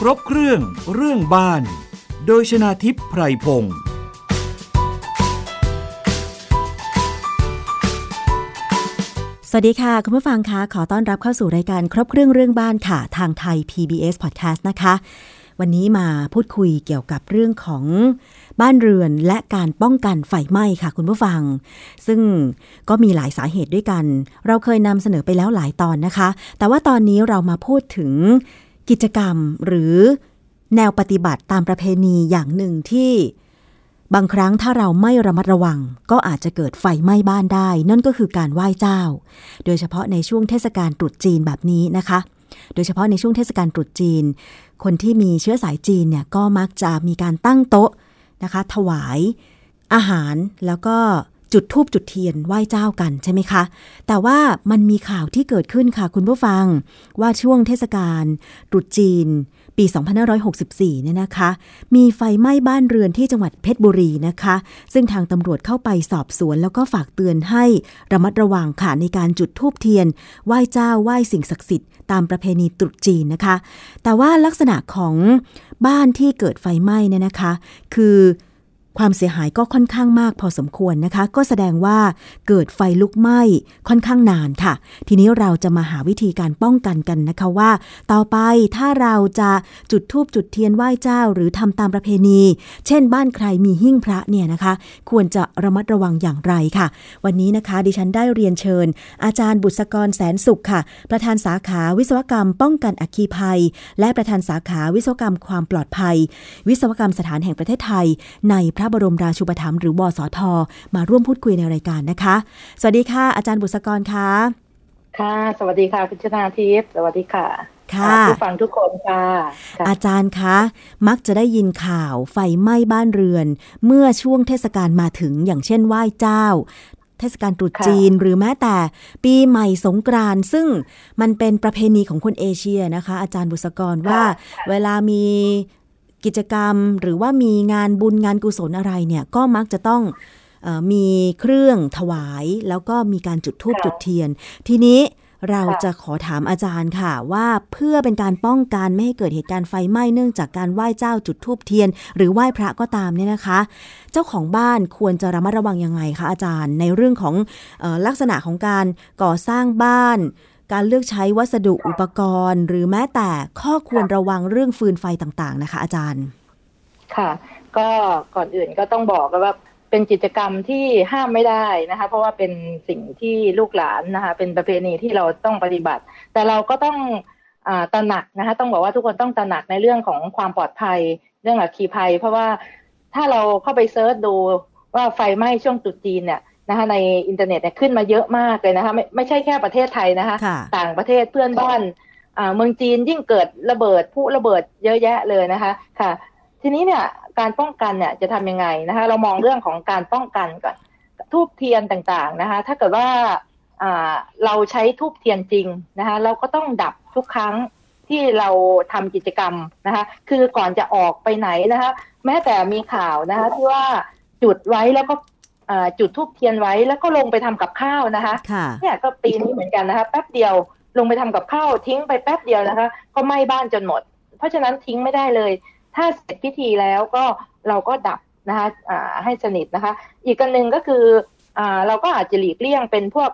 ครบเครื่องเรื่องบ้าน โดยชนาทิพย์ไพรพงศ์สวัสดีค่ะ คุณผู้ฟังคะขอต้อนรับเข้าสู่รายการครบเครื่องเรื่องบ้านค่ะ ทางไทย PBS Podcast นะคะ วันนี้มาพูดคุยเกี่ยวกับเรื่องของบ้านเรือนและการป้องกันไฟไหม้ค่ะ คุณผู้ฟัง ซึ่งก็มีหลายสาเหตุด้วยกัน เราเคยนำเสนอไปแล้วหลายตอนนะคะ แต่ว่าตอนนี้เรามาพูดถึง กิจกรรมหรือแนวปฏิบัติตามประเพณีอย่างหนึ่งที่บางครั้งถ้าเราไม่ระมัดระวัง ก็อาจจะเกิดไฟไหม้บ้านได้ นั่นก็คือการไหว้เจ้า โดยเฉพาะในช่วงเทศกาลตรุษจีนแบบนี้นะคะ โดยเฉพาะในช่วงเทศกาลตรุษจีน คนที่มีเชื้อสายจีนเนี่ยก็มักจะมีการตั้งโต๊ะนะคะ ถวายอาหารแล้วก็ จุดทูบจุดเทียนไหว้เจ้ากันใช่ไหมคะ แต่ว่ามันมีข่าวที่เกิดขึ้นค่ะคุณผู้ฟัง ว่าช่วงเทศกาลตรุษจีน ปี 2564 เนี่ยนะคะ มีไฟไหม้บ้านเรือนที่จังหวัดเพชรบุรีนะคะ ซึ่งทางตำรวจเข้าไปสอบสวน แล้วก็ฝากเตือนให้ระมัดระวังค่ะในการจุดทูบเทียน ไหว้เจ้าไหว้สิ่งศักดิ์สิทธิ์ตามประเพณีตรุษจีนนะคะ แต่ว่าลักษณะของบ้านที่เกิดไฟไหม้เนี่ยนะคะ คือ ความเสียหายก็ค่อนข้างมากพอสมควรนะคะ ก็แสดงว่าเกิดไฟลุกไหม้ค่อนข้างนานค่ะ ทีนี้เราจะมาหาวิธีการป้องกันกันนะคะว่า ต่อไปถ้าเราจะจุดธูปจุดเทียนไหว้เจ้า หรือทำตามประเพณี เช่น บ้านใครมีหิ้งพระเนี่ยนะคะ ควรจะระมัดระวังอย่างไรค่ะ วันนี้นะคะดิฉันได้เรียนเชิญ อาจารย์บุษกรแสนสุขค่ะ ประธานสาขาวิศวกรรม ป้องกันอัคคีภัย และประธานสาขาวิศวกรรมความปลอดภัย วิศวกรรมสถานแห่งประเทศไทย ในพระบรมราชูปถัมภ์หรือวสท มาร่วมพูดคุยในรายการนะคะ สวัสดีค่ะ อาจารย์บุษกรค่ะค่ะ สวัสดีค่ะคุณชนาทิพย์สวัสดีค่ะค่ะผู้ฟังทุกคนค่ะค่ะอาจารย์คะ มักจะได้ยินข่าวไฟไหม้บ้านเรือน เมื่อช่วงเทศกาลมาถึงอย่างเช่นไหว้เจ้า เทศกาลตรุษจีนหรือแม้แต่ปีใหม่สงกรานต์ซึ่งมันเป็นประเพณีของคนเอเชียนะคะ อาจารย์บุษกรว่า เวลามี กิจกรรม หรือว่ามีงานบุญงานกุศลอะไรเนี่ยก็มักจะต้องเออมีเครื่องถวาย แล้วก็มีการจุดธูปค่ะจุดเทียน ทีนี้เราค่ะจะขอถามอาจารย์ค่ะ ว่าเพื่อเป็นการป้องกันไม่ให้เกิดเหตุการณ์ไฟไหม้เนื่องจากการไหว้เจ้าจุดธูปเทียน หรือไหว้พระก็ตามเนี่ยนะคะ เจ้าของบ้านควรจะระมัดระวังยังไงคะอาจารย์ ในเรื่องของเออลักษณะของการก่อสร้างบ้าน การเลือกใช้วัสดุอุปกรณ์ หรือแม้แต่ข้อควรระวังเรื่องฟืนไฟต่างๆ นะคะ อาจารย์ ค่ะ ก็ก่อนอื่นก็ต้องบอกกันว่าเป็นกิจกรรมที่ห้ามไม่ได้นะคะ เพราะว่าเป็นสิ่งที่ลูกหลานนะคะ เป็นประเพณีที่เราต้องปฏิบัติ แต่เราก็ต้องอตระหนักนะคะ ต้องบอกว่าทุกคนต้องตระหนักในเรื่องของความปลอดภัย เรื่องอัคคีภัย เพราะว่าถ้าเราเข้าไปเซิร์ชดูว่าไฟไหม้ช่วงตรุษจีนเนี่ย นะคะในอินเทอร์เน็ตเนี่ยขึ้นมาเยอะมากเลยนะคะไม่ไม่ใช่แค่ประเทศไทยนะคะค่ะต่างประเทศเพื่อนบ้านอ่าเมืองจีนยิ่งเกิดระเบิดพลุระเบิดเยอะแยะเลยนะคะค่ะ ทีนี้เนี่ยการป้องกันเนี่ยจะทำยังไงนะคะ เรามองเรื่องของการป้องกันก่อนธูปเทียนต่างๆนะคะ ถ้าเกิดว่าอ่าเราใช้ธูปเทียนจริงนะคะ เราก็ต้องดับทุกครั้งที่เราทำกิจกรรมนะคะ คือก่อนจะออกไปไหนนะคะ แม้แต่มีข่าวนะคะที่ว่าจุดไว้แล้วก็อ่า จุดทูบเทียนไว้แล้วก็ลงไปทำกับข้าวนะคะค่ะเนี่ยก็ปีนี้เหมือนกันนะคะแป๊บเดียวลงไปทำกับข้าวทิ้งไปแป๊บเดียวนะคะ ก็ไหม้บ้านจนหมด เพราะฉะนั้นทิ้งไม่ได้เลย ถ้าเสร็จพิธีแล้วก็เราก็ดับนะคะอ่าให้สนิทนะคะ อีกกันหนึ่งก็คืออ่าเราก็อาจจะหลีกเลี่ยงเป็นพวก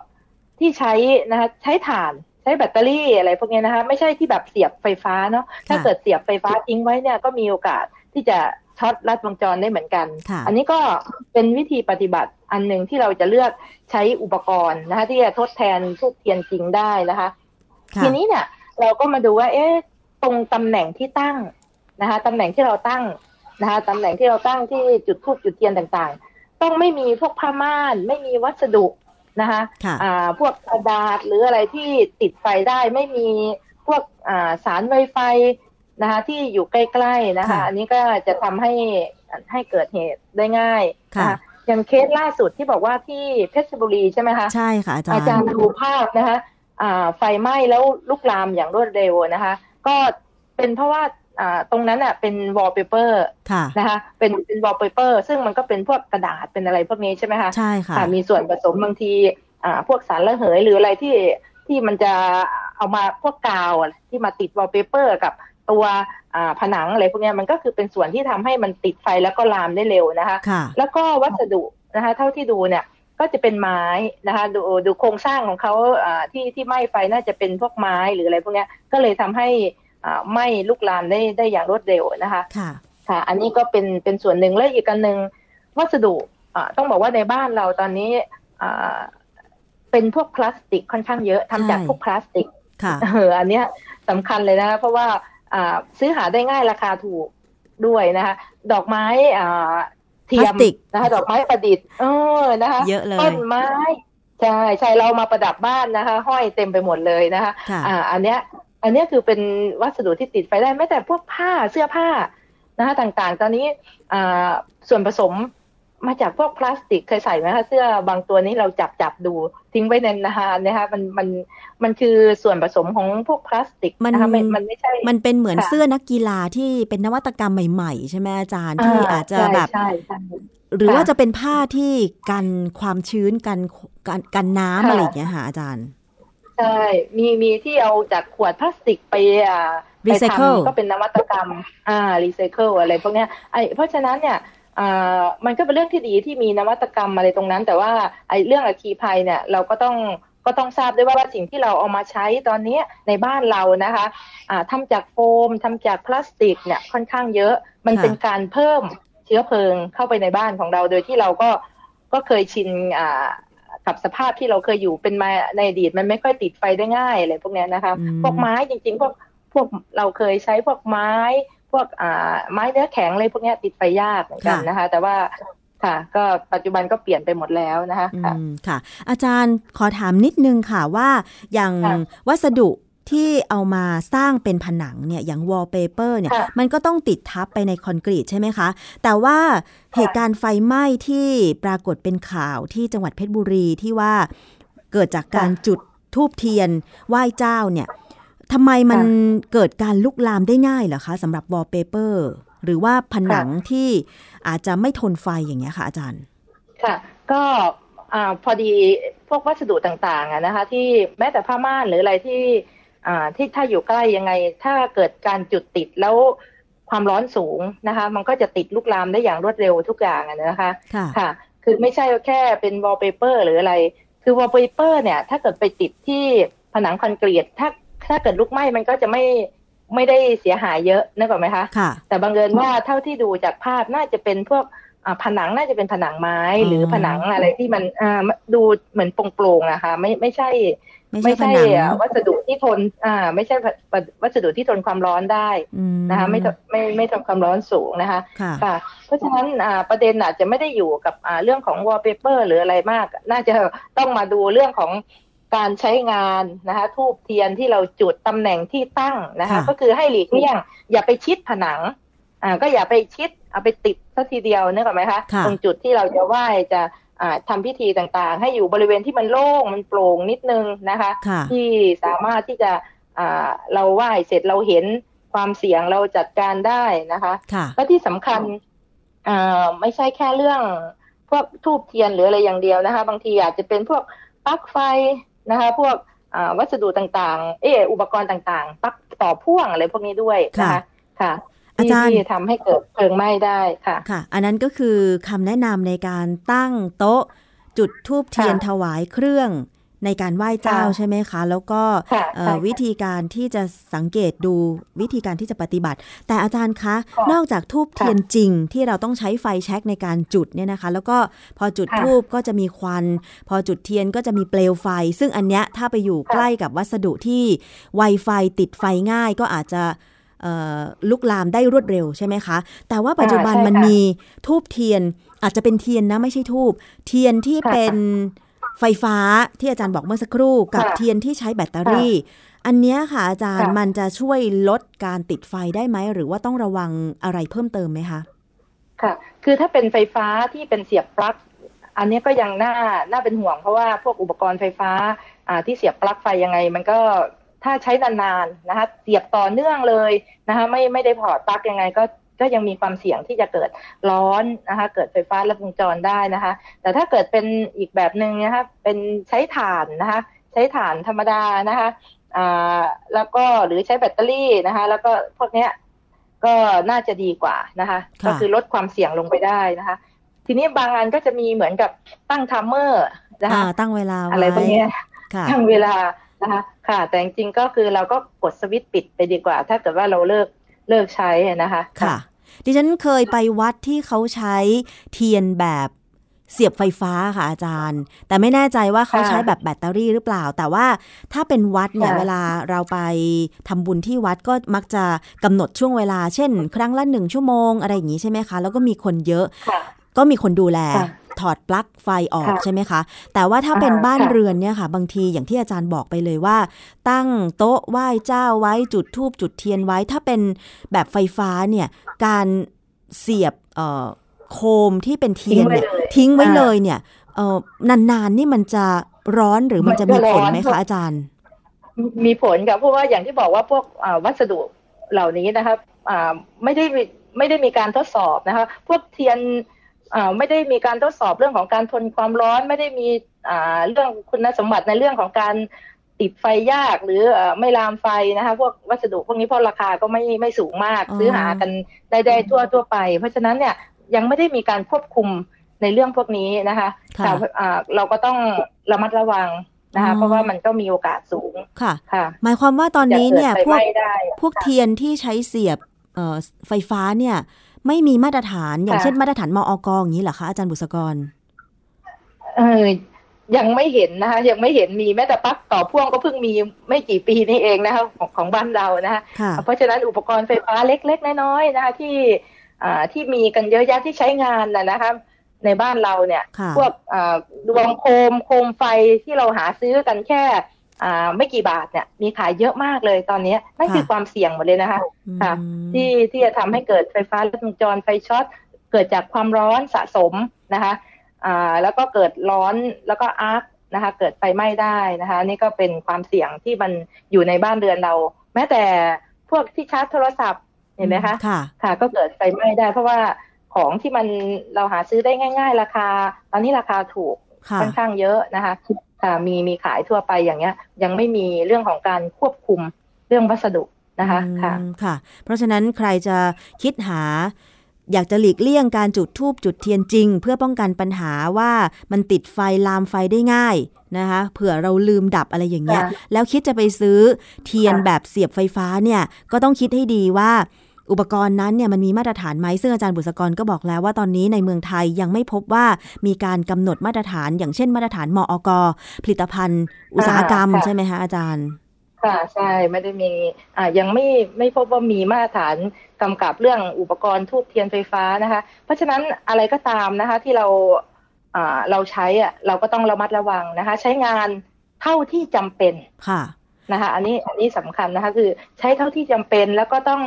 ที่ใช้นะคะใช้ถ่านใช้แบตเตอรี่อะไรพวกนี้นะคะ ไม่ใช่ที่แบบเสียบไฟฟ้าเนาะถ้าเกิดเสียบไฟฟ้าทิ้งไว้เนี่ยก็มีโอกาสที่จะ ช็อตลัดวงจรได้เหมือนกันค่ะอันนี้ก็เป็นวิธีปฏิบัติอันหนึ่งที่เราจะเลือกใช้อุปกรณ์นะคะที่จะทดแทนทูบเทียนจริงได้นะคะค่ะทีนี้เนี่ย เราก็มาดูว่า เอ๊ะตรงตำแหน่งที่ตั้งนะคะตำแหน่งที่เราตั้งนะคะตำแหน่งที่เราตั้งที่จุดทูบจุดเทียนต่างๆ ต้องไม่มีพวกผ้าม่าน ไม่มีวัสดุนะคะค่ะอ่าพวกกระดาษหรืออะไรที่ติดไฟได้ไม่มีพวกอ่าสารไวไฟ นะคะที่อยู่ใกล้ๆนะคะค่ะอันนี้ก็จะทำให้ให้เกิดเหตุได้ง่ายค่ะนะคะอย่างเคสล่าสุดที่บอกว่าที่เพชรบุรีใช่ไหมคะใช่ค่ะอาจารย์อาจารย์ดูภาพนะคะอ่าไฟไหม้แล้วลุกลามอย่างรวดเร็วนะคะ ก็เป็นเพราะว่าอ่าตรงนั้นอะเป็นวอลเปเปอร์ค่ะนะคะเป็นเป็นวอลเปเปอร์ซึ่งมันก็เป็นพวกกระดาษเป็นอะไรพวกนี้ใช่ไหมคะใช่ค่ะค่ะมีส่วนผสมบางทีอ่าพวกสารระเหยหรืออะไรที่ที่มันจะเอามาพวกกาวอะที่มาติดวอลเปเปอร์กับ ตัวผนังอะไรพวกนี้มันก็คือเป็นส่วนที่ทำให้มันติดไฟแล้วก็ลามได้เร็วนะคะ แล้วก็วัสดุนะคะ เท่าที่ดูเนี่ยก็จะเป็นไม้นะคะ ดูดูโครงสร้างของเขาที่ที่ไหม้ไฟน่าจะเป็นพวกไม้หรืออะไรพวกนี้ก็เลยทำให้ไหม้ลุกลามได้ได้อย่างรวดเร็วนะคะค่ะค่ะ อันนี้ก็เป็นเป็นส่วนหนึ่งและอีกอันหนึ่งวัสดุต้องบอกว่าในบ้านเราตอนนี้เป็นพวกพลาสติกค่อนข้างเยอะทำจากพวกพลาสติกเอออันเนี้ยสำคัญเลยนะเพราะว่า ซื้อหาได้ง่ายราคาถูกด้วยนะคะ ดอกไม้เทียมนะคะ ดอกไม้ประดิษฐ์เออนะคะเยอะเลยต้นไม้ใช่ใช่เรามาประดับบ้านนะคะ ห้อยเต็มไปหมดเลยนะคะ อ่า อันเนี้ย อันเนี้ยคือเป็นวัสดุที่ติดไฟได้แม้แต่พวกผ้าเสื้อผ้านะคะต่างๆ ตอนนี้อ่าส่วนผสม มาจากพวกพลาสติกเคยใส่ไหมคะเสื้อบางตัวนี้เราจับจับดูทิ้งไว้ในนานนะคะมันมันมันคือส่วนผสมของพวกพลาสติกนะคะมันมันไม่ใช่ มันเป็นเหมือนเสื้อนักกีฬาที่เป็นนวัตกรรมใหม่ๆ ใช่ไหมอาจารย์ที่อาจจะแบบหรือว่าจะเป็นผ้าที่กันความชื้นกันกันกันน้ำอะไรอย่างเงี้ยค่ะอาจารย์ใช่มีมีที่เอาจากขวดพลาสติกไปอ่าไปทำก็เป็นนวัตกรรมอ่ารีไซเคิลอะไรพวกเนี้ยไอเพราะฉะนั้นเนี่ยอ่า มันก็เป็นเรื่องที่ดีที่มีนวัตกรรมอะไรตรงนั้น แต่ว่าไอ้เรื่องอัคคีภัยเนี่ยเราก็ต้องก็ต้องทราบด้วยว่าสิ่งที่เราเอามาใช้ตอนนี้ในบ้านเรานะคะอ่าทำจากโฟมทำจากพลาสติกเนี่ยค่อนข้างเยอะ มันเป็นการเพิ่มเชื้อเพลิงเข้าไปในบ้านของเรา โดยที่เราก็ก็เคยชินอ่ากับสภาพที่เราเคยอยู่เป็นมาในอดีตมันไม่ค่อยติดไฟได้ง่ายอะไรพวกนี้นะคะ พวกไม้จริง ๆ พวกพวกเราเคยใช้พวกไม้ พวกอ่าไม้เนื้อแข็งอะไรพวกนี้ติดไฟยากเหมือนกันนะคะ แต่ว่าค่ะ ก็ปัจจุบันก็เปลี่ยนไปหมดแล้วนะคะค่ะ อาจารย์ขอถามนิดนึงค่ะว่าอย่างวัสดุที่เอามาสร้างเป็นผนังเนี่ยอย่างวอลเปเปอร์เนี่ยมันก็ต้องติดทับไปในคอนกรีตใช่ไหมคะ แต่ว่าเหตุการณ์ไฟไหม้ที่ปรากฏเป็นข่าวที่จังหวัดเพชรบุรีที่ว่าเกิดจากการจุดทูบเทียนไหว้เจ้าเนี่ย ทำไมมันเกิดการลุกลามได้ง่ายเหรอคะสำหรับวอลเปเปอร์หรือว่าผนังที่อาจจะไม่ทนไฟอย่างเงี้ยค่ะอาจารย์ ค่ะ ก็อพอดีพวกวัสดุต่างๆนะคะที่แม้แต่ผ้าม่านหรืออะไรที่ที่ถ้าอยู่ใกล้ยังไง ถ้าเกิดการจุดติดแล้วความร้อนสูงนะคะ มันก็จะติดลุกลามได้อย่างรวดเร็วทุกอย่างนะคะค่ะ คือไม่ใช่แค่เป็นวอลเปเปอร์หรืออะไร คือวอลเปเปอร์เนี่ย ถ้าเกิดไปติดที่ผนังคอนกรีตถ้า ถ้าเกิดลุกไหม้มันก็จะไม่ไม่ได้เสียหายเยอะนึกออกไหมคะค่ะแต่บังเอิญว่าเท่าที่ดูจากภาพน่าจะเป็นพวกผนังน่าจะเป็นผนังไม้หรือผนังอะไรที่มันดูเหมือนโปร่งๆนะคะ ไม่ไม่ใช่ ไม่ใช่วัสดุที่ทนอ่า ไม่ใช่วัสดุที่ทนความร้อนได้นะคะ ไม่ไม่ไม่ทนความร้อนสูงนะคะค่ะ เพราะฉะนั้นอ่าประเด็นอาจจะไม่ได้อยู่กับอ่าเรื่องของวอลเปเปอร์หรืออะไรมาก น่าจะต้องมาดูเรื่องของ การใช้งานนะคะธูปเทียนที่เราจุดตำแหน่งที่ตั้งนะคะ ก็คือให้หลีกเลี่ยง อย่าไปชิดผนังอ่าก็อย่าไปชิดเอาไปติดซะทีเดียวนึกออกไหมคะตรงจุดที่เราจะไหว้จะทำพิธีต่างๆ ให้อยู่บริเวณที่มันโล่งมันโปร่งนิดนึงนะคะ ที่สามารถที่จะเราไหว้เสร็จเราเห็นความเสี่ยงเราจัดการได้นะคะและที่สำคัญไม่ใช่แค่เรื่องพวกทูบเทียนหรืออะไรอย่างเดียวนะคะ บางทีอาจจะเป็นพวกปลั๊กไฟ นะคะพวกวัสดุต่างๆ เอออุปกรณ์ต่างๆปลั๊กต่อพ่วงอะไรพวกนี้ด้วยนะคะค่ะอาจารย์ที่ทำให้เกิดเพลิงไหม้ได้ค่ะค่ะ อันนั้นก็คือคำแนะนำในการตั้งโต๊ะจุดทูบเทียนถวายเครื่อง ในการไหว้เจ้าใช่ไหมคะ แล้วก็วิธีการที่จะสังเกตดูวิธีการที่จะปฏิบัติ แต่อาจารย์คะ นอกจากทูบเทียนจริง ที่เราต้องใช้ไฟแช็กในการจุดเนี่ยนะคะ แล้วก็พอจุดทูบก็จะมีควัน พอจุดเทียนก็จะมีเปลวไฟ ซึ่งอันเนี้ยถ้าไปอยู่ใกล้กับวัสดุที่ไวไฟติดไฟง่ายก็อาจจะลุกลามได้รวดเร็วใช่ไหมคะ แต่ว่าปัจจุบันมันมีธูปเทียนอาจจะเป็นเทียนนะไม่ใช่ธูปเทียนที่เป็น ไฟฟ้าที่อาจารย์บอกเมื่อสักครู่กับเทียนที่ใช้แบตเตอรี่ อันนี้ค่ะอาจารย์มันจะช่วยลดการติดไฟได้ไหม หรือว่าต้องระวังอะไรเพิ่มเติมไหมคะ ค่ะ คือถ้าเป็นไฟฟ้าที่เป็นเสียบปลั๊กอันนี้ก็ยังน่าน่าเป็นห่วงเพราะว่าพวกอุปกรณ์ไฟฟ้าอ่าที่เสียบปลั๊กไฟยังไง มันก็ถ้าใช้นานๆนะคะเสียบต่อเนื่องเลยนะคะไม่ไม่ได้พอร์ตปลั๊กยังไงก็ ก็ยังมีความเสี่ยงที่จะเกิดร้อนนะคะ เกิดไฟฟ้าลัดวงจรได้นะคะ แต่ถ้าเกิดเป็นอีกแบบหนึ่งนะคะเป็นใช้ถ่านนะคะ ใช้ถ่านธรรมดานะคะอ่าแล้วก็หรือใช้แบตเตอรี่นะคะ แล้วก็พวกเนี้ยก็น่าจะดีกว่านะคะค่ะก็คือลดความเสี่ยงลงไปได้นะคะ ทีนี้บางอันก็จะมีเหมือนกับตั้ง timer นะคะอ่าตั้งเวลาไว้อะไรพวกเนี้ยค่ะตั้งเวลานะคะ ค่ะ แต่จริงๆก็คือเราก็กดสวิตช์ปิดไปดีกว่า ถ้าเกิดว่าเราเลิก เลิกใช้นะคะ ค่ะ ดิฉันเคยไปวัดที่เขาใช้เทียนแบบเสียบไฟฟ้าค่ะอาจารย์ แต่ไม่แน่ใจว่าเขาใช้แบบแบตเตอรี่หรือเปล่า แต่ว่าถ้าเป็นวัดเนี่ยเวลาเราไปทำบุญที่วัดก็มักจะกำหนดช่วงเวลา เช่น ครั้งละหนึ่งชั่วโมงอะไรอย่างนี้ใช่ไหมคะ แล้วก็มีคนเยอะค่ะ ก็มีคนดูแลค่ะถอดปลั๊กไฟออกค่ะใช่ไหมคะ แต่ว่าถ้าเป็นอ่าบ้านค่ะเรือนเนี่ยค่ะ บางทีอย่างที่อาจารย์บอกไปเลยว่า ตั้งโต๊ะไหว้เจ้าไว้จุดธูปจุดเทียนไว้ ถ้าเป็นแบบไฟฟ้าเนี่ย การเสียบเอ่อโคมที่เป็นเทียนเนี่ยทิ้งไว้เลยเนี่ยเอ่อนานๆนี่มันจะร้อนหรือมันจะมีผลไหมคะอาจารย์ มีผลค่ะเพราะว่าอย่างที่บอกว่าพวกอ่าวัสดุเหล่านี้นะครับอ่าไม่ได้มีไม่ได้มีการทดสอบนะคะพวกเทียนอ่า ไม่ได้มีการทดสอบเรื่องของการทนความร้อน ไม่ได้มีอ่าเรื่องคุณสมบัติในเรื่องของการติดไฟยากหรือเอ่อไม่ลามไฟนะคะพวกวัสดุพวกนี้เพราะราคาก็ไม่ไม่สูงมากอ๋อซื้อหากันได้ได้ทั่วทั่วไป เพราะฉะนั้นเนี่ยยังไม่ได้มีการควบคุมในเรื่องพวกนี้นะคะค่ะแต่อ่าเราก็ต้องระมัดระวังนะคะอ๋อเพราะว่ามันก็มีโอกาสสูงค่ะค่ะหมายความว่าตอนนี้เนี่ยจะพวกกิดไฟไหม้ได้พวกเทียนที่ใช้เสียบเอ่อไฟฟ้าเนี่ย ไม่มีมาตรฐาน อย่างค่ะเช่นมาตรฐานมอกอย่างนี้เหรอคะอาจารย์บุษกร เออยังไม่เห็นนะคะยังไม่เห็นมีแม้แต่ปลั๊กต่อพ่วงก็เพิ่งมีไม่กี่ปีนี้เองนะคะของของบ้านเรานะคะค่ะเพราะฉะนั้นอุปกรณ์ไฟฟ้าเล็กๆน้อยๆนะคะที่อ่าที่มีกันเยอะแยะที่ใช้งานนะนะคะในบ้านเราเนี่ยค่ะพวกอ่าดวงโคมโคมไฟที่เราหาซื้อกันแค่อ่า ไม่กี่บาทเนี่ยมีขายเยอะมากเลยตอนนี้นั่นคือความเสี่ยงหมดเลยนะคะค่ะอืมที่ที่จะทำให้เกิดไฟฟ้าลัดวงจรไฟช็อตเกิดจากความร้อนสะสมนะคะอ่าแล้วก็เกิดร้อนแล้วก็อาร์คนะคะเกิดไฟไหม้ได้นะคะนี่ก็เป็นความเสี่ยงที่มันอยู่ในบ้านเรือนเรา แม้แต่พวกที่ชาร์จโทรศัพท์เห็นไหมคะค่ะค่ะ ก็เกิดไฟไหม้ได้ เพราะว่าของที่มันเราหาซื้อได้ง่าย ๆ ราคา ตอนนี้ราคาถูกค่ะค่อนข้างเยอะนะคะค่ะ มีมีขายทั่วไปอย่างเงี้ย ยังไม่มีเรื่องของการควบคุมเรื่องวัสดุนะคะค่ะอืมค่ะ เพราะฉะนั้นใครจะคิดหาอยากจะหลีกเลี่ยงการจุดทูบจุดเทียนจริง เพื่อป้องกันปัญหาว่ามันติดไฟลามไฟได้ง่ายนะคะเผื่อเราลืมดับอะไรอย่างเงี้ยค่ะแล้วคิดจะไปซื้อเทียนค่ะแบบเสียบไฟฟ้าเนี่ย ก็ต้องคิดให้ดีว่า อุปกรณ์นั้นเนี่ยมันมีมาตรฐานไหมซึ่งอาจารย์บุษกรก็บอกแล้วว่าตอนนี้ในเมืองไทยยังไม่พบว่ามีการกำหนดมาตรฐาน อย่างเช่นมาตรฐานมอกผลิตภัณฑ์ อุตสาหกรรมค่ะใช่ไหมคะอาจารย์ค่ะใช่ไม่ได้มีอ่ายังไม่ไม่พบว่ามีมาตรฐานกำกับเรื่องอุปกรณ์ทูบเทียนไฟฟ้านะคะ เพราะฉะนั้นอะไรก็ตามนะคะที่เราอ่าเราใช้อะเราก็ต้องระมัดระวังนะคะ ใช้งานเท่าที่จำเป็นค่ะ นะคะอันนี้อันนี้สำคัญนะคะคือใช้เท่าที่จำเป็นแล้วก็ต้อง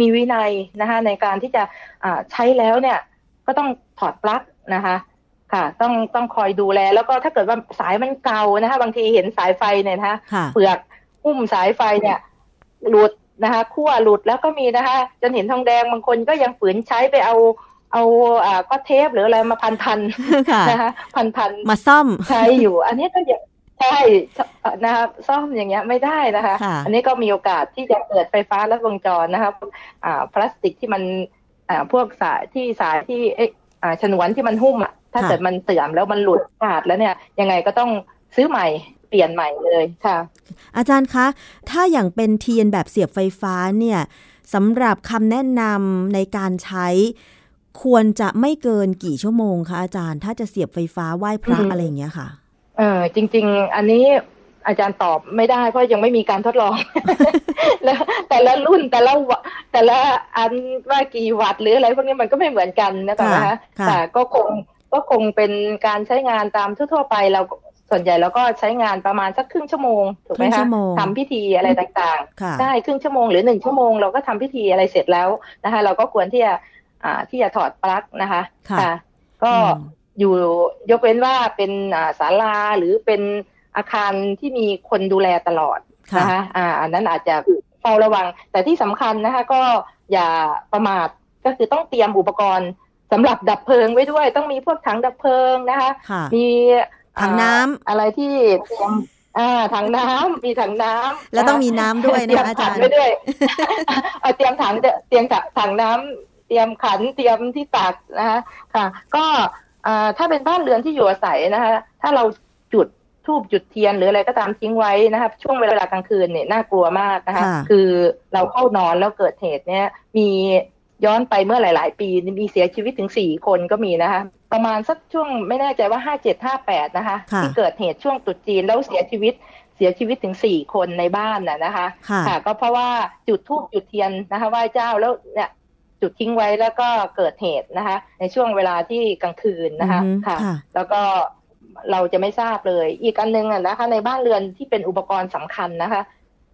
มีวินัยนะคะในการที่จะอ่าใช้แล้วเนี่ยก็ต้องถอดปลั๊กนะคะค่ะต้องต้องคอยดูแล แล้วก็ถ้าเกิดว่าสายมันเก่านะคะบางทีเห็นสายไฟเนี่ยนะคะค่ะเปลือกหุ้มสายไฟเนี่ยหลุดนะคะขั้วหลุดแล้วก็มีนะคะจนเห็นทองแดงบางคนก็ยังฝืนใช้ไปเอาเอาอ่าก็เทปหรืออะไรมาพันพันๆค่ะนะคะพันพันมาซ่อมๆใช้อยู่ อันนี้ก็ยัง ใช่นะคะซ่อมอย่างเงี้ยไม่ได้นะคะค่ะอันนี้ก็มีโอกาสที่จะเกิดไฟฟ้าลัดวงจรนะคะอ่าพลาสติกที่มันอ่าพวกสายที่สายที่เอ๊ะอ่าฉนวนที่มันหุ้มอะถ้าค่ะเกิดมันเสื่อมแล้วมันหลุดขาดแล้วเนี่ย ยังไงก็ต้องซื้อใหม่เปลี่ยนใหม่เลยค่ะ อาจารย์คะ ถ้าอย่างเป็นเทียนแบบเสียบไฟฟ้าเนี่ยสำหรับคำแนะนำในการใช้ ควรจะไม่เกินกี่ชั่วโมงคะอาจารย์ ถ้าจะเสียบไฟฟ้าไหว้พระอืมอะไรอย่างเงี้ยค่ะ เออจริง ๆ อันนี้อาจารย์ตอบไม่ได้เพราะยังไม่มีการทดลองแล้วแต่ละรุ่นแต่ละวะแต่ละอันว่ากี่วัตต์หรืออะไรพวกนี้มันก็ไม่เหมือนกันนะคะค่ะนะคะค่ะแต่ก็คงก็คงเป็นการใช้งานตามทั่ว ๆ ไปเราส่วนใหญ่เราก็ใช้งานประมาณสักครึ่งชั่วโมงถูกไหมครึ่งชั่คะวโมงทำพิธีอะไรต่างค่ะๆได้ครึ่งชั่วโมงหรือหนึ่งชั่วโมงเราก็ทำพิธีอะไรเสร็จแล้วนะคะ เราก็ควรที่จะอ่าที่จะถอดปลั๊กนะคะค่ะ ก็ อืมอยู่ยกเว้นว่าเป็นอ่าศาลาหรือเป็นอาคารที่มีคนดูแลตลอดค่ะนะคะอ่าอันนั้นอาจจะเฝ้าระวัง แต่ที่สำคัญนะคะก็อย่าประมาทก็คือต้องเตรียมอุปกรณ์สำหรับดับเพลิงไว้ด้วย ต้องมีพวกถังดับเพลิงนะคะค่ะมีถังน้ำอ่าอะไรที่เตรียมอ่าถังน้ำมีถังน้ำแล้วต้องมีน้ำด้วยเตรีนะยมอาถัจางรย์ไว้ด้วยเอาเตรียมถังเตรียมถังน้ำเตรียมขันเตรียมที่ตักนะคะค่ะ ก็อ่า ถ้าเป็นบ้านเรือนที่อยู่อาศัยนะคะ ถ้าเราจุดทูบจุดเทียนหรืออะไรก็ตามทิ้งไว้นะคะช่วงเวลากลางคืนเนี่ยน่ากลัวมากนะคะค่ะคือเราเข้านอนแล้วเกิดเหตุเนี่ย มีย้อนไปเมื่อหลาย ๆ ปีมีเสียชีวิตถึงสี่คนก็มีนะคะ ประมาณสักช่วงไม่แน่ใจว่าห้าเจ็ดห้าแปดนะคะค่ะที่เกิดเหตุช่วงตรุษจีนแล้วเสียชีวิตเสียชีวิตถึงสี่คนในบ้านน่ะนะคะ ค่ะ ก็เพราะว่าจุดทูบจุดเทียนนะคะไหว้เจ้าแล้วเนี่ย จุดทิ้งไว้แล้วก็เกิดเหตุนะคะ ในช่วงเวลาที่กลางคืนนะคะอือฮึค่ะค่ะ แล้วก็เราจะไม่ทราบเลย อีกอันหนึงอะนะคะ ในบ้านเรือนที่เป็นอุปกรณ์สำคัญนะคะ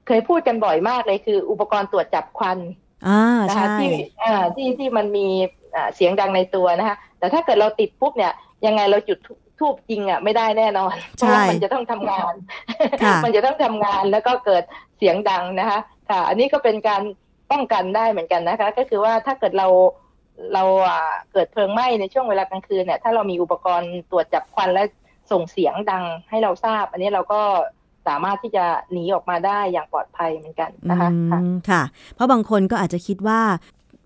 เคยพูดกันบ่อยมากเลยคือ อุปกรณ์ตรวจจับควันอ่านะคะใช่ที่อ่าที่ที่มันมีอ่าเสียงดังในตัวนะคะ แต่ถ้าเกิดเราติดปุ๊บเนี่ย ยังไงเราจุดทูบจริงอะไม่ได้แน่นอนเพใช่ราะว่ามันจะต้องทำงานค่ะมันจะต้องทำงานแล้วก็เกิดเสียงดังนะคะค่ะ อันนี้ก็เป็นการ ป้องกันได้เหมือนกันนะคะ ก็คือว่าถ้าเกิดเราเราอ่าเกิดเพลิงไหม้ในช่วงเวลากลางคืนเนี่ยถ้าเรามีอุปกรณ์ตรวจจับควันและส่งเสียงดังให้เราทราบ อันนี้เราก็สามารถที่จะหนีออกมาได้อย่างปลอดภัยเหมือนกันนะคะค่ะอืมค่ะเพราะบางคนก็อาจจะคิดว่า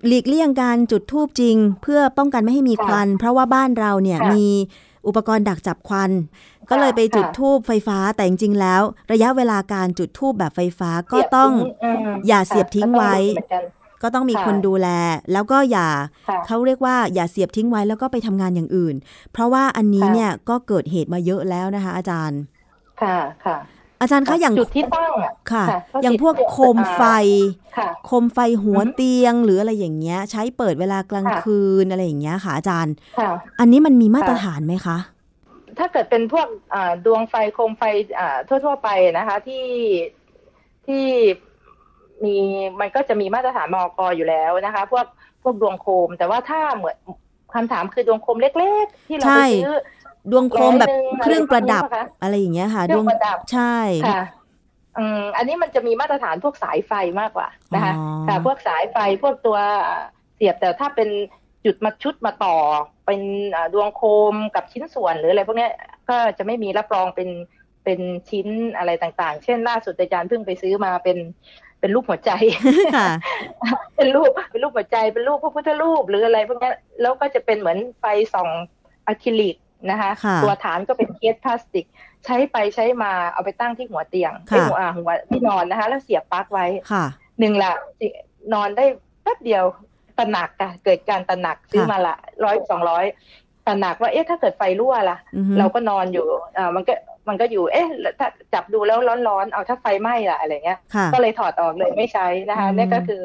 หลีกเลี่ยงการจุดทูบจริง เพื่อป้องกันไม่ให้มีค่ะควัน เพราะว่าบ้านเราเนี่ยค่ะมี อุปกรณ์ดักจับควัน ก็เลยไปจุดค่ะทูบไฟฟ้าแต่จริงๆแล้ว ระยะเวลาการจุดทูบแบบไฟฟ้าก็ต้องเสียบทิ้มอย่าเสียบทิ้งไว้ค่ะก็ต้องดูเหมือนกันก็ต้องมีค่ะคนดูแล แล้วก็อย่าค่ะเขาเรียกว่าอย่าเสียบทิ้งไว้แล้วก็ไปทำงานอย่างอื่น เพราะว่าอันนี้ค่ะเนี่ยก็เกิดเหตุมาเยอะแล้วนะคะ อาจารย์ ค่ะค่ะ อาจารย์คะอย่างจุดที่ตั้งอะค่ะค่ะก็อย่างพวกติดโคมไฟค่ะโคมไฟหัวอือฮึเตียงหรืออะไรอย่างเงี้ย ใช้เปิดเวลากลางค่ะคืนอะไรอย่างเงี้ยค่ะอาจารย์ค่ะอันนี้มันมีมาตรค่ะฐานไหมคะ ถ้าเกิดเป็นพวกอ่าดวงไฟโคมไฟอ่าทั่ว ๆ ไปนะคะที่ที่มีมันก็จะมีมาตรฐานมอกอยู่แล้วนะคะ พวกพวกดวงโคม แต่ว่าถ้าเหมือนคำถามคือดวงโคมเล็ก ๆ ที่เราใช่ไปซื้อ ดวงโคมแบบร้อยหนึ่งเครื่องประดับอะไรแบบนี้ปะคะอะไรอย่างเงี้ยค่ะเครื่องดวงประดับใช่ค่ะอืมอันนี้มันจะมีมาตรฐานพวกสายไฟมากกว่านะคะอ๋อค่ะพวกสายไฟพวกตัวเสียบแต่ถ้าเป็นจุดมาชุดมาต่อ เป็นอ่าดวงโคมกับชิ้นส่วนหรืออะไรพวกเนี้ยก็จะไม่มีรับรองเป็นเป็นชิ้นอะไรต่างๆ เช่นล่าสุดอาจารย์เพิ่งไปซื้อมาเป็นเป็นรูปหัวใจค่ะเป็นรูปเป็นรูปหัวใจเป็นรูปพระพุทธรูปหรืออะไรพวกเนี้ยแล้วก็จะเป็นเหมือนไฟส่องอะคริลิก นะคะค่ะตัวฐานก็เป็นเคสพลาสติก ใช้ไปใช้มาเอาไปตั้งที่หัวเตียงค่ะที่หัวอ่าหัวที่นอนนะคะ แล้วเสียบปลั๊กไว้ค่ะหนึ่งละสินอนได้แป๊บเดียวตระหนักอะเกิดการตระหนักซื้อมาละร้อยสองร้อยตระหนักว่าเอ๊ะถ้าเกิดไฟรั่วล่ะอือฮึเราก็นอนอยู่อ่ามันก็มันก็อยู่เอ๊ะแล้วถ้าจับดูแล้วร้อนๆเอาถ้าไฟไหม้ล่ะอะไรเงี้ยค่ะก็เลยถอดออกเลยไม่ใช้นะคะอืมนี่ก็คือ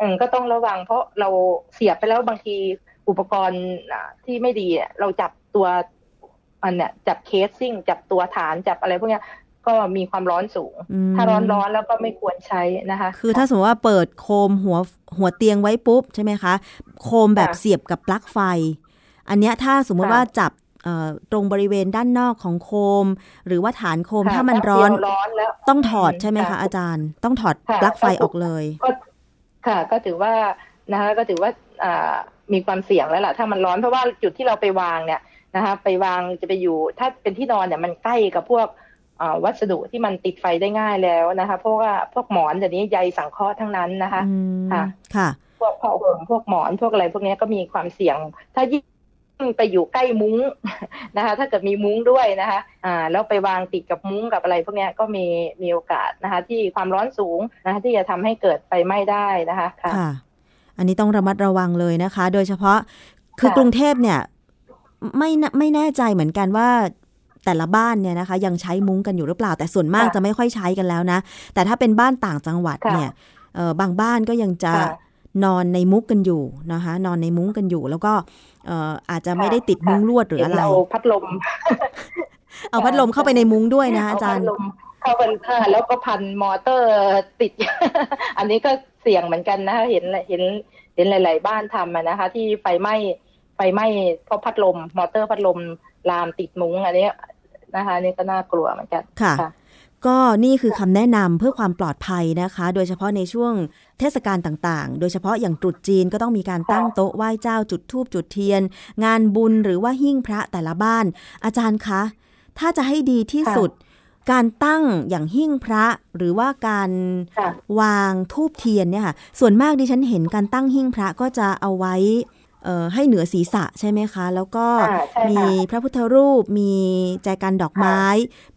อืมก็ต้องระวังเพราะเราเสียบไปแล้วบางที อุปกรณ์อ่าที่ไม่ดีอะเราจับตัวอันเนี้ยจับเคสซิ่ง จับตัวฐานจับอะไรพวกเนี้ยก็มีความร้อนสูงอืมถ้าร้อนร้อนๆแล้วก็ไม่ควรใช้นะคะ คือถ้าสมมติว่าเปิดโคมหัวหัวเตียงไว้ปุ๊บใช่ไหมคะ โคมแบบค่ะเสียบกับปลั๊กไฟ อันเนี้ยถ้าสมมุติค่ะว่าจับเอ่อตรงบริเวณด้านนอกของโคม หรือว่าฐานโคมค่ะถ้ามันแป๊บร้อนเดียวร้อนแล้วต้องถอดใช่ไหมคะค่ะอาจารย์ ต้องถอดค่ะปลั๊กไฟออกเลยก็ค่ะ ก็ถือว่านะคะก็ถือว่าอ่า มีความเสี่ยงแล้วล่ะถ้ามันร้อนเพราะว่าจุดที่เราไปวางเนี่ยนะคะไปวางจะไปอยู่ถ้าเป็นที่นอนเนี่ยมันใกล้กับพวกอ่าวัสดุที่มันติดไฟได้ง่ายแล้วนะคะเพราะว่าพวกหมอนเดี๋ยวนี้ใยสังเคราะห์ทั้งนั้นนะคะอืมค่ะค่ะพวกผ้าห่มพวกหมอนพวกอะไรพวกนี้ก็มีความเสี่ยง ถ้ายิ่งไปอยู่ใกล้มุ้งนะคะ ถ้าเกิดมีมุ้งด้วยนะคะอ่าแล้วไปวางติดกับมุ้งกับอะไร พวกเนี้ยก็มีมีโอกาสนะคะ ที่ความร้อนสูงนะคะที่จะทำให้เกิดไฟไหม้ได้นะคะค่ะค่ะ อันนี้ต้องระมัดระวังเลยนะคะ โดยเฉพาะคือค่ะกรุงเทพเนี่ยไม่แน่ไม่แน่ใจเหมือนกันว่าแต่ละบ้านเนี่ยนะคะ ยังใช้มุ้งกันอยู่หรือเปล่า แต่ส่วนมากค่ะจะไม่ค่อยใช้กันแล้วนะ แต่ถ้าเป็นบ้านต่างจังหวัดค่ะเนี่ยเออบางบ้านก็ยังจะค่ะนอนในมุ้งกันอยู่นะคะ นอนในมุ้งกันอยู่ แล้วก็เอ่ออาจจะไม่ได้ติดค่ะมุ้งลวดหรืออะไรเาพัดลม เอาพัดลมเข้าไปในมุ้งด้วยนะคะอาจารย์เพัดลมเข้าไปค่ะแล้วก็พันมอเตอร์ติด อันนี้ก็เสี่ยงเหมือนกันนะคะเห็นเห็นเห็นหลาย ๆ บ้านทำอะนะคะ ที่ไฟไหม้ไฟไหม้เพราะพัดลม มอเตอร์พัดลมลามติดมุ้งอันนี้นะคะอันนี้ก็น่ากลัวเหมือนกันค่ะค่ะ ก็นี่คือคำแนะนำเพื่อความปลอดภัยนะคะ โดยเฉพาะในช่วงเทศกาลต่างๆ โดยเฉพาะอย่างตรุษจีนก็ต้องมีการตั้งโต๊ะไหว้เจ้าจุดธูปจุดเทียน งานบุญหรือว่าหิ้งพระแต่ละบ้าน อาจารย์คะ ถ้าจะให้ดีที่สุด การตั้งอย่างหิ้งพระหรือว่าการค่ะวางทูบเทียนเนี่ยค่ะ ส่วนมากดิฉันเห็นการตั้งหิ้งพระก็จะเอาไว้เอ่อให้เหนือศีรษะใช่ไหมคะ แล้วก็อ่าใช่ค่ะมีพระพุทธรูป มีแจกันดอกไม้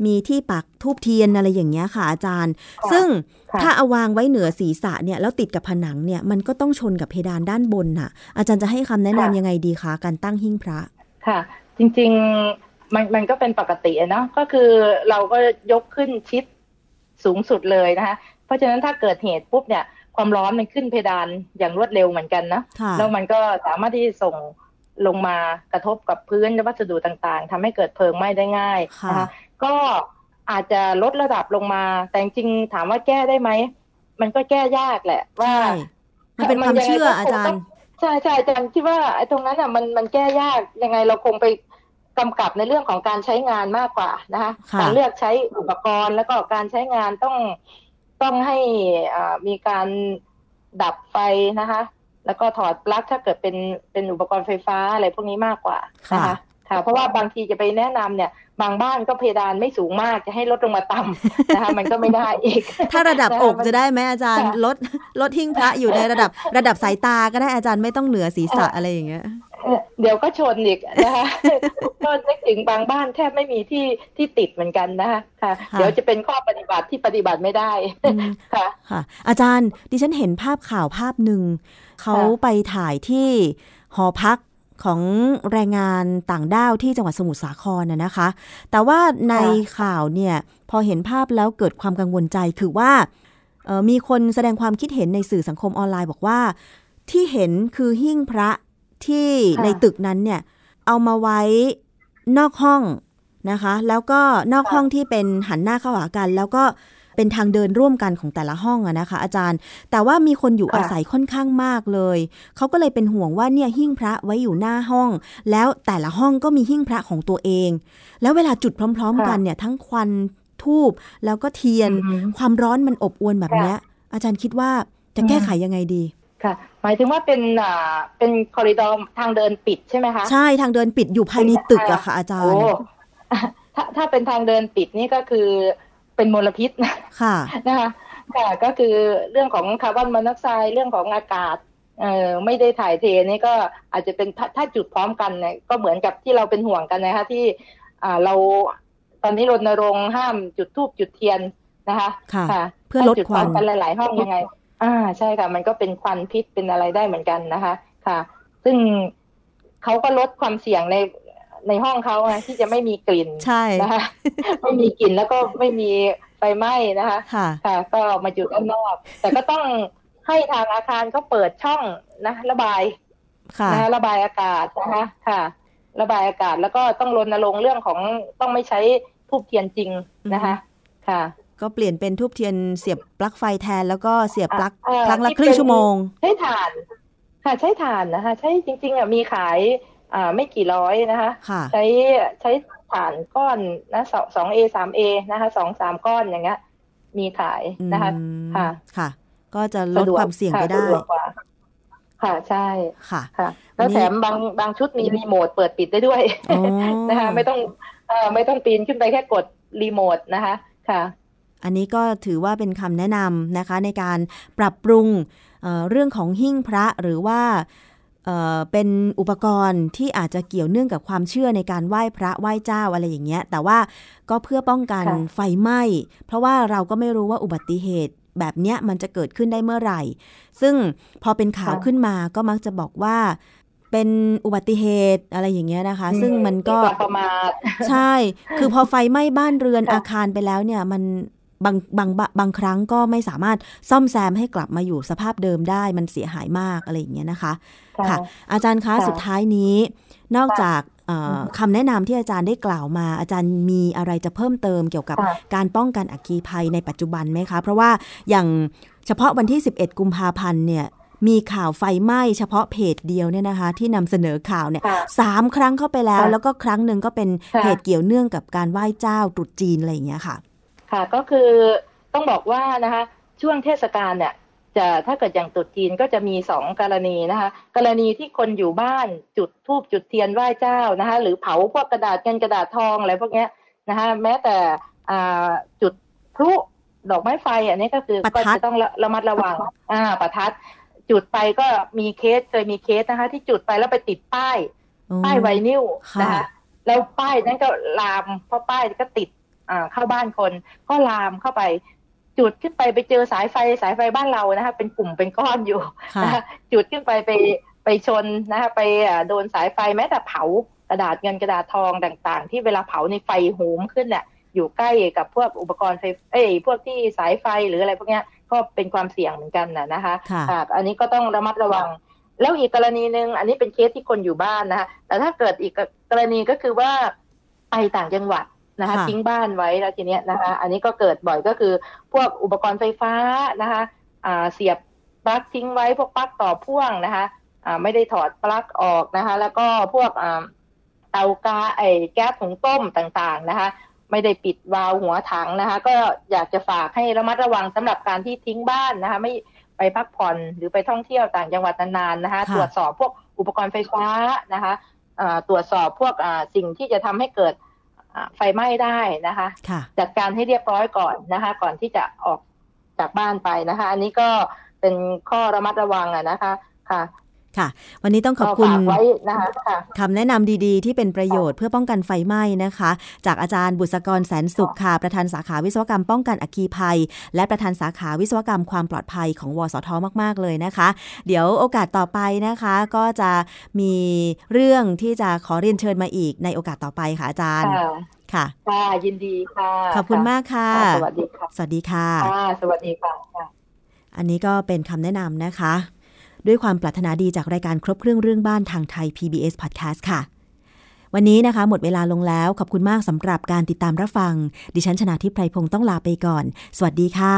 มีที่ปักทูบเทียนอะไรอย่างเงี้ยค่ะอาจารย์ค่ะซึ่งค่ะถ้าเอาวางไว้เหนือศีรษะเนี่ยแล้วติดกับผนังเนี่ยมันก็ต้องชนกับเพดานด้านบนน่ะ อาจารย์จะให้คำแนะนำยังไงดีคะการตั้งหิ้งพระค่ะ จริงๆ มันมันก็เป็นปกติอะเนาะก็คือเราก็ยกขึ้นชิดสูงสุดเลยนะคะเพราะฉะนั้นถ้าเกิดเหตุปุ๊บเนี่ย ความร้อนมันขึ้นเพดานอย่างรวดเร็วเหมือนกันนะค่ะแล้วมันก็สามารถที่จะส่งลงมากระทบกับพื้นและวัสดุต่างๆทำให้เกิดเพลิงไหม้ได้ง่ายค่ะนะคะก็อาจจะลดระดับลงมา แต่จริงๆถามว่าแก้ได้ไหมมันก็แก้ยากแหละ ว่าใช่มันเป็นความเชื่ออาจารย์ใช่ใช่อาจารย์คิดว่าไอ้ตรงนั้นอะมันมันแก้ยากยังไงเราคงไป กำกับในเรื่องของการใช้งานมากกว่านะคะค่ะการเลือกใช้อุปกรณ์แล้วก็การใช้งานต้องต้องให้อ่ามีการดับไฟนะคะ แล้วก็ถอดปลั๊กถ้าเกิดเป็นเป็นอุปกรณ์ไฟฟ้าอะไรพวกนี้มากกว่านะคะ ค่ะเพราะว่าบางทีจะไปแนะนำเนี่ย บางบ้านก็เพดานไม่สูงมากจะให้ลดลงมาต่ำนะคะมันก็ไม่ได้อีก ถ้าระดับอกจะได้ไหมอาจารย์ค่ะลดลดหิ้งพระอยู่ในระดับระดับสายตาก็ได้อาจารย์ไม่ต้องเหนือศีรษะอะไรอย่างเงี้ยเอ่อเดี๋ยวก็ชนอีกนะคะก็นึกถึงบางบ้านแทบไม่มีที่ที่ติดเหมือนกันนะคะค่ะค่ะเดี๋ยวจะเป็นข้อปฏิบัติที่ปฏิบัติไม่ได้อืมค่ะค่ะ อาจารย์ดิฉันเห็นภาพข่าวภาพหนึ่งเขาไปถ่ายที่หอพัก ของแรงงานต่างด้าวที่จังหวัดสมุทรสาครน่ะนะคะ แต่ว่าในข่าวเนี่ยพอเห็นภาพแล้วเกิดความกังวลใจคือว่าเอ่อมีคนแสดงความคิดเห็นในสื่อสังคมออนไลน์บอกว่า ที่เห็นคือหิ้งพระที่ค่ะในตึกนั้นเนี่ยเอามาไว้นอกห้องนะคะ แล้วก็นอกห้องที่เป็นหันหน้าเข้าหากัน แล้วก็ เป็นทางเดินร่วมกันของแต่ละห้องอะนะคะ อาจารย์ แต่ว่ามีคนอยู่ค่ะอาศัยค่อนข้างมากเลย เขาก็เลยเป็นห่วงว่าเนี่ยหิ้งพระไว้อยู่หน้าห้อง แล้วแต่ละห้องก็มีหิ้งพระของตัวเอง แล้วเวลาจุดพร้อม ๆ กันเนี่ยทั้งควันทูบแล้วก็เทียนอืมความร้อนมันอบอวนแบบเนี้ยอาจารย์คิดว่าจะแก้ไขยังไงดีค่ะ หมายถึงว่าเป็นอ่าเป็นคอริดอร์ทางเดินปิดใช่ไหมคะใช่ทางเดินปิดอยู่ภายในตึกอะค่ะ อาจารโอ้ย์ถ้าถ้าเป็นทางเดินปิดนี่ก็คือ เป็นมลพิษนะค่ะนะคะค่ะก็คือเรื่องของคาร์บอนมอนอกไซด์เรื่องของอากาศเอ่อไม่ได้ถ่ายเทนี่ก็อาจจะเป็นถ้าถ้าจุดพร้อมกันเนี่ยก็เหมือนกับที่เราเป็นห่วงกันนะคะที่อ่าเราตอนนี้รณรงค์ห้ามจุดทูบจุดเทียนนะคะ ค่ะ เพื่อลดถ้าจุดคพร้วัอนมกันหลาย ๆ ห้องยังไง อ่าใช่ค่ะ มันก็เป็นควันพิษเป็นอะไรได้เหมือนกันนะคะ ค่ะ ซึ่งเขาก็ลดความเสี่ยงใน ในห้องเขาไงที่จะไม่มีกลิ่นใช่นะคะไม่มีกลิ่นแล้วก็ไม่มีไฟไหม้นะคะค่ะค่ะก็มาจุดด้านนอก แต่ก็ต้องให้ทางอาคารเขาเปิดช่องนะระบายค่ะนะคะระบายอากาศนะคะค่ะ ระบายอากาศแล้วก็ต้องรณรงค์เรื่องของต้องไม่ใช้ทูบเทียนจริงนะคะ ค่ะ ก็เปลี่ยนเป็นทูบเทียนเสียบปลั๊กไฟแทนแล้วก็เสียบปลั๊กเอ่อครั้งละที่ครึ่งเป็นชั่วโมง ใช้ถ่าน ค่ะใช้ถ่านนะคะ ใช้จริง ๆอะมีขายอ่า ไม่กี่ร้อยนะคะค่ะใช้ใช้ถ่านก้อนนะสองสองเอสามเอนะคะสองสามก้อนอย่างเงี้ย มีขายนะคะอืมค่ะค่ะ ก็จะลดสะกความเสี่ยงไปค่ะได้สะวกกว่าค่ะใช่ค่ะค่ะ แล้วอันนี้แถมบางบางชุดมีรีโมทเปิดปิดได้ด้วยอ๋อนะคะ ไม่ต้องเอ่อไม่ต้องปีนขึ้นไปแค่กดรีโมทนะคะ ค่ะ อันนี้ก็ถือว่าเป็นคำแนะนำนะคะ ในการปรับปรุงเอ่อเรื่องของหิ้งพระหรือว่า เอ่อเป็นอุปกรณ์ที่อาจจะเกี่ยวเนื่องกับความเชื่อในการไหว้พระไหว้เจ้าอะไรอย่างเงี้ย แต่ว่าก็เพื่อป้องกันค่ะไฟไหม้ เพราะว่าเราก็ไม่รู้ว่าอุบัติเหตุแบบเนี้ยมันจะเกิดขึ้นได้เมื่อไหร่ ซึ่งพอเป็นข่าวขึ้นมาก็มักจะบอกว่าเป็นอุบัติเหตุอะไรอย่างเงี้ยนะคะ ซึ่งมันก็ความประมาทใช่ คือพอไฟไหม้บ้านเรือนค่ะอาคารไปแล้วเนี่ย มัน บางบางบางบางครั้งก็ไม่สามารถซ่อมแซมให้กลับมาอยู่สภาพเดิมได้มันเสียหายมากอะไรอย่างเงี้ยนะคะค่ะ อาจารย์คะค่ะสุดท้ายนี้ นอกจากเอ่อคำแนะนำที่อาจารย์ได้กล่าวมา อาจารย์มีอะไรจะเพิ่มเติมเกี่ยวกับค่ะการป้องกันอัคคีภัยในปัจจุบันไหมคะ เพราะว่าอย่างเฉพาะวันที่ 11 กุมภาพันธ์เนี่ยมีข่าวไฟไหม้เฉพาะเพจเดียวเนี่ยนะคะ ที่นำเสนอข่าวเนี่ยค่ะสามครั้งเข้าไปแล้วค่ะแล้วก็ครั้งหนึ่งก็เป็นค่ะเหตุเกี่ยวเนื่องกับการไหว้เจ้าตรุษจีนอะไรอย่างเงี้ยค่ะ ค่ะก็คือต้องบอกว่านะคะช่วงเทศกาลเนี่ยจะถ้าเกิดอย่างตรุษจีนก็จะมีสองกรณีนะคะ กรณีที่คนอยู่บ้านจุดธูปจุดเทียนไหว้เจ้านะคะ หรือเผาพวกกระดาษเงินกระดาษทองอะไรพวกเนี้ยนะคะแม้แต่อ่าจุดพลุดอกไม้ไฟอันนี้ก็คือประก็ทัดจะต้องระระมัดระวังอ่าประทัด จุดไปก็มีเคสเคยมีเคสนะคะ ที่จุดไปแล้วไปติดป้ายอืมป้ายไวนิลค่ะนะคะแล้วป้ายนั้นก็ลามเพราะป้ายก็ติดอ่า เข้าบ้านคนก็ลามเข้าไปจุดขึ้นไปไปเจอสายไฟสายไฟบ้านเรานะคะเป็นกลุ่มเป็นก้อนอยู่ค่ะนะคะจุดขึ้นไปไปไปชนนะคะไปอ่าโดนสายไฟแม้แต่เผากระดาษเงินกระดาษทองต่างๆ ที่เวลาเผาในไฟโหมขึ้นเนี่ยอยู่ใกล้กับพวกอุปกรณ์ไฟเอ้ยพวกที่สายไฟหรืออะไรพวกเนี้ยก็เป็นความเสี่ยงเหมือนกันนะนะคะค่ะอ่าอันนี้ก็ต้องระมัดระวัง แล้วอีกกรณีหนึ่งอันนี้เป็นเคสที่คนอยู่บ้านนะคะแต่ถ้าเกิดอีกกรณีก็คือว่าไปต่างจังหวัด นะคะค่ะทิ้งบ้านไว้แล้วทีเนี้ยนะคะ อันนี้ก็เกิดบ่อยก็คือพวกอุปกรณ์ไฟฟ้านะคะอ่าเสียบปลั๊กทิ้งไว้พวกปลั๊กต่อพ่วงนะคะอ่าไม่ได้ถอดปลั๊กออกนะคะ แล้วก็พวกอ่าเตากาไอแก๊สถุงต้มต่างๆนะคะ ไม่ได้ปิดวาล์วหัวถังนะคะ ก็อยากจะฝากให้ระมัดระวังสำหรับการที่ทิ้งบ้านนะคะ ไม่ไปพักผ่อนหรือไปท่องเที่ยวต่างจังหวัดนานๆนะคะค่ะตรวจสอบพวกอุปกรณ์ไฟฟ้านะคะอ่าตรวจสอบพวกอ่าสิ่งที่จะทำให้เกิดอ่า ไฟไหม้ได้นะคะค่ะจัดการให้เรียบร้อยก่อนนะคะ ก่อนที่จะออกจากบ้านไปนะคะ อันนี้ก็เป็นข้อระมัดระวังอะนะคะ ค่ะ ค่ะ วันนี้ต้องขอบก็คุณฝากไว้นะคะค่ะคำแนะนำดีๆ ที่เป็นประโยชน์เพื่อป้องกันไฟไหม้นะคะ จากอาจารย์บุษกรแสนสุขค่ะ ประธานสาขาวิศวกรรมป้องกันอัคคีภัย และประธานสาขาวิศวกรรมความปลอดภัยของวสทมาก ๆ เลยนะคะ เดี๋ยวโอกาสต่อไปนะคะ ก็จะมีเรื่องที่จะขอเรียนเชิญมาอีกในโอกาสต่อไปค่ะอาจารย์ค่ะค่ะค่ะยินดีค่ะ ขอบคุณมากค่ะค่ะ สวัสดีค่ะ สวัสดีค่ะค่ะสวัสดีค่ะค่ะ อันนี้ก็เป็นคำแนะนำนะคะ ด้วยความปรารถนาดีจากรายการครบเครื่องเรื่องบ้านทางไทย PBS Podcast ค่ะ วันนี้นะคะ หมดเวลาลงแล้ว ขอบคุณมากสำหรับการติดตามรับฟัง ดิฉันชนะทิพไพรพงศ์ต้องลาไปก่อน สวัสดีค่ะ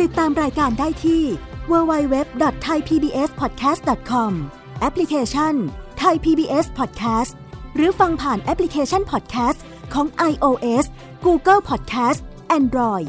ติดตามรายการได้ที่ www.thaipbspodcast.com แอปพลิเคชัน Thai PBS Podcast หรือฟังผ่านแอปพลิเคชัน Podcast ของ iOS Google Podcast Android